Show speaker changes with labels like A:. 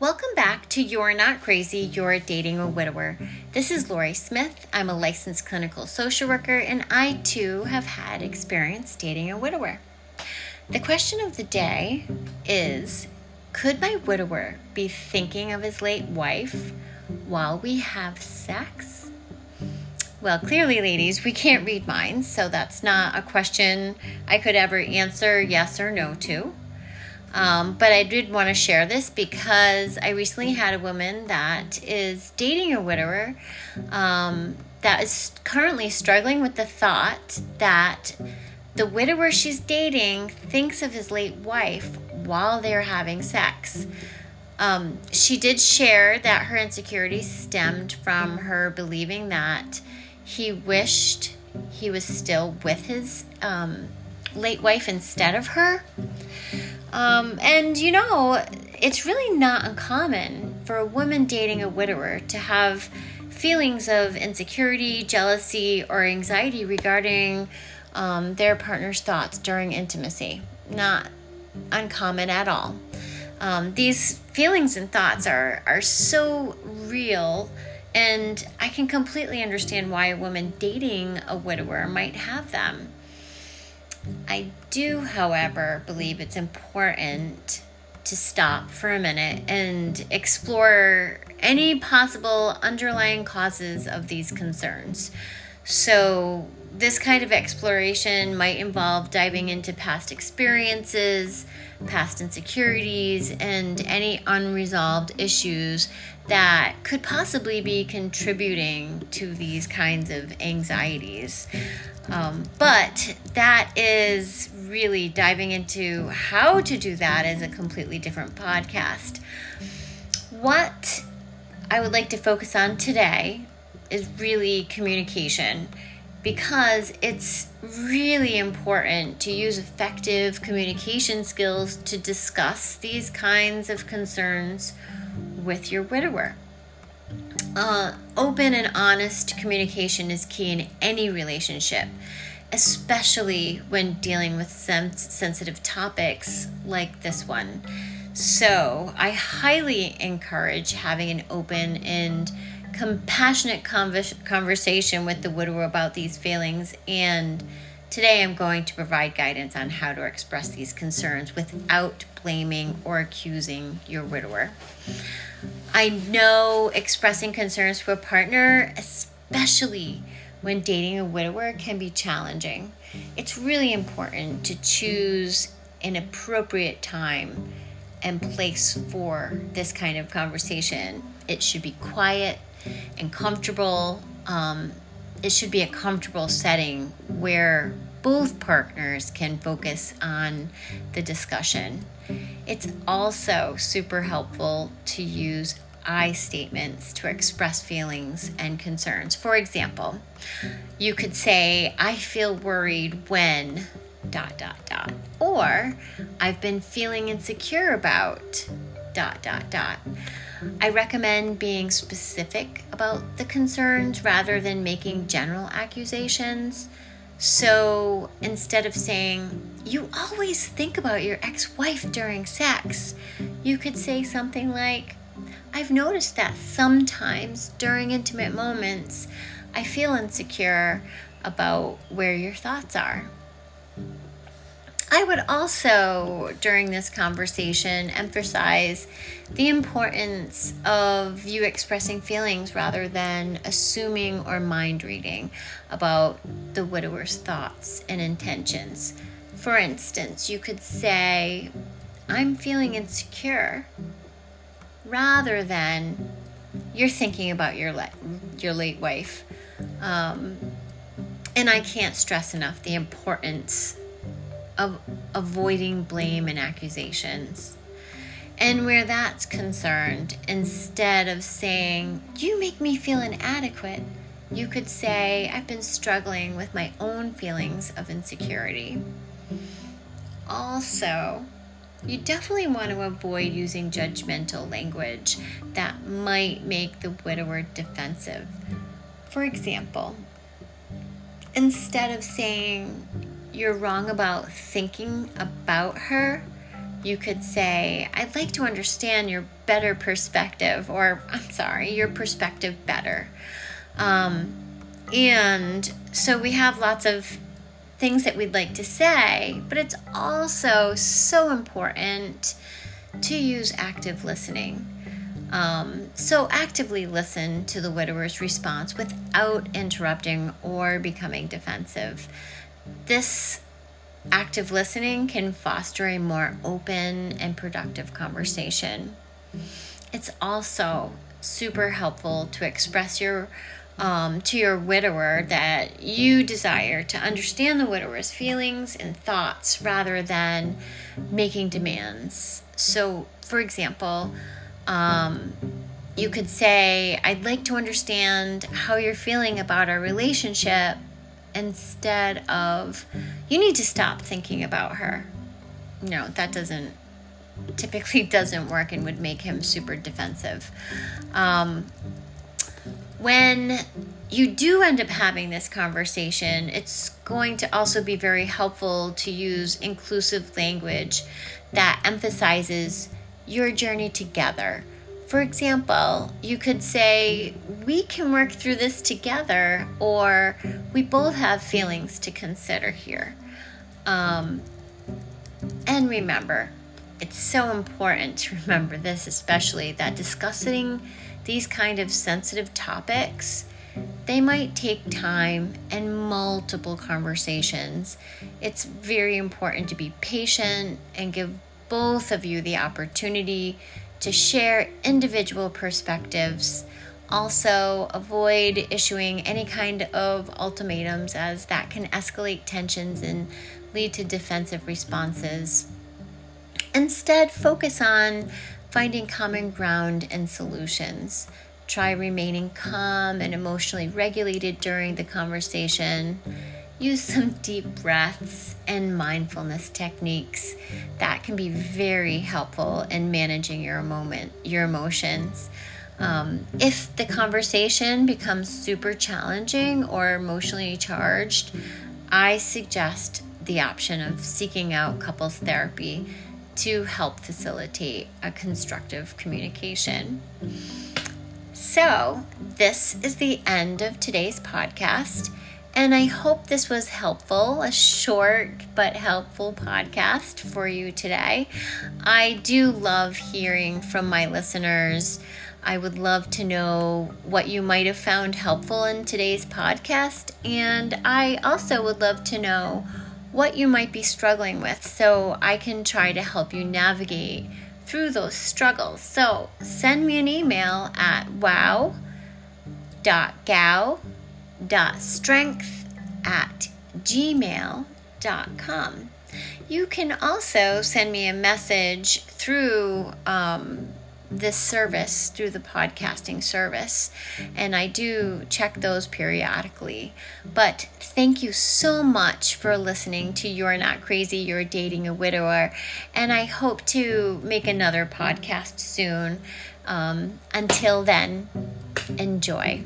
A: Welcome back to You're Not Crazy, You're Dating a Widower. This is Lori Smith. I'm a licensed clinical social worker, and I too have had experience dating a widower. The question of the day is Could my widower be thinking of his late wife while we have sex? Well, clearly, ladies, we can't read minds, so that's not a question I could ever answer yes or no to. Um, but I did want to share this because I recently had a woman that is dating a widower um, that is currently struggling with the thought that the widower she's dating thinks of his late wife while they're having sex. Um, she did share that her insecurity stemmed from her believing that he wished he was still with his um, late wife instead of her. Um, and you know, it's really not uncommon for a woman dating a widower to have feelings of insecurity, jealousy, or anxiety regarding um, their partner's thoughts during intimacy. Not uncommon at all. Um, these feelings and thoughts are, are so real, and I can completely understand why a woman dating a widower might have them. I do, however, believe it's important to stop for a minute and explore any possible underlying causes of these concerns. So, this kind of exploration might involve diving into past experiences, past insecurities, and any unresolved issues that could possibly be contributing to these kinds of anxieties. Um, but that is really diving into how to do that is a completely different podcast. What I would like to focus on today is really communication because it's really important to use effective communication skills to discuss these kinds of concerns with your widower. Uh, open and honest communication is key in any relationship, especially when dealing with sensitive topics like this one. So, I highly encourage having an open and compassionate convers- conversation with the widower about these feelings. And today I'm going to provide guidance on how to express these concerns without blaming or accusing your widower. I know expressing concerns to a partner, especially when dating a widower, can be challenging. It's really important to choose an appropriate time and place for this kind of conversation. It should be quiet and comfortable. Um, it should be a comfortable setting where both partners can focus on the discussion. It's also super helpful to use I statements to express feelings and concerns. For example, you could say, I feel worried when dot dot dot or I've been feeling insecure about dot dot dot. I recommend being specific about the concerns rather than making general accusations. So instead of saying, You always think about your ex wife during sex, you could say something like, I've noticed that sometimes during intimate moments, I feel insecure about where your thoughts are. I would also, during this conversation, emphasize the importance of you expressing feelings rather than assuming or mind reading about the widower's thoughts and intentions. For instance, you could say, I'm feeling insecure, rather than you're thinking about your, le- your late wife. Um, and I can't stress enough the importance of avoiding blame and accusations. And where that's concerned, instead of saying, You make me feel inadequate, you could say, I've been struggling with my own feelings of insecurity. Also, you definitely want to avoid using judgmental language that might make the widower defensive. For example, instead of saying, you're wrong about thinking about her, you could say, I'd like to understand your better perspective, or I'm sorry, your perspective better. Um, and so we have lots of things that we'd like to say, but it's also so important to use active listening. Um, so, actively listen to the widower's response without interrupting or becoming defensive. This active listening can foster a more open and productive conversation. It's also super helpful to express your um, to your widower that you desire to understand the widower's feelings and thoughts rather than making demands. So, for example, um, you could say, I'd like to understand how you're feeling about our relationship instead of, you need to stop thinking about her. No, that doesn't typically doesn't work and would make him super defensive. Um, when you do end up having this conversation, it's going to also be very helpful to use inclusive language that emphasizes your journey together. For example, you could say, We can work through this together, or we both have feelings to consider here. Um, and remember, it's so important to remember this, especially that discussing these kind of sensitive topics they might take time and multiple conversations. It's very important to be patient and give both of you the opportunity to share individual perspectives. Also, avoid issuing any kind of ultimatums, as that can escalate tensions and lead to defensive responses. Instead, focus on finding common ground and solutions. Try remaining calm and emotionally regulated during the conversation. Use some deep breaths and mindfulness techniques that can be very helpful in managing your moment, your emotions. Um, if the conversation becomes super challenging or emotionally charged, I suggest the option of seeking out couples therapy to help facilitate a constructive communication. So, this is the end of today's podcast. And I hope this was helpful, a short but helpful podcast for you today. I do love hearing from my listeners. I would love to know what you might have found helpful in today's podcast. And I also would love to know what you might be struggling with so I can try to help you navigate through those struggles. So send me an email at wow.gao.strength at gmail.com. You can also send me a message through um, this service through the podcasting service, and I do check those periodically. But thank you so much for listening to You're Not Crazy, You're Dating a Widower, and I hope to make another podcast soon. Um, until then, enjoy.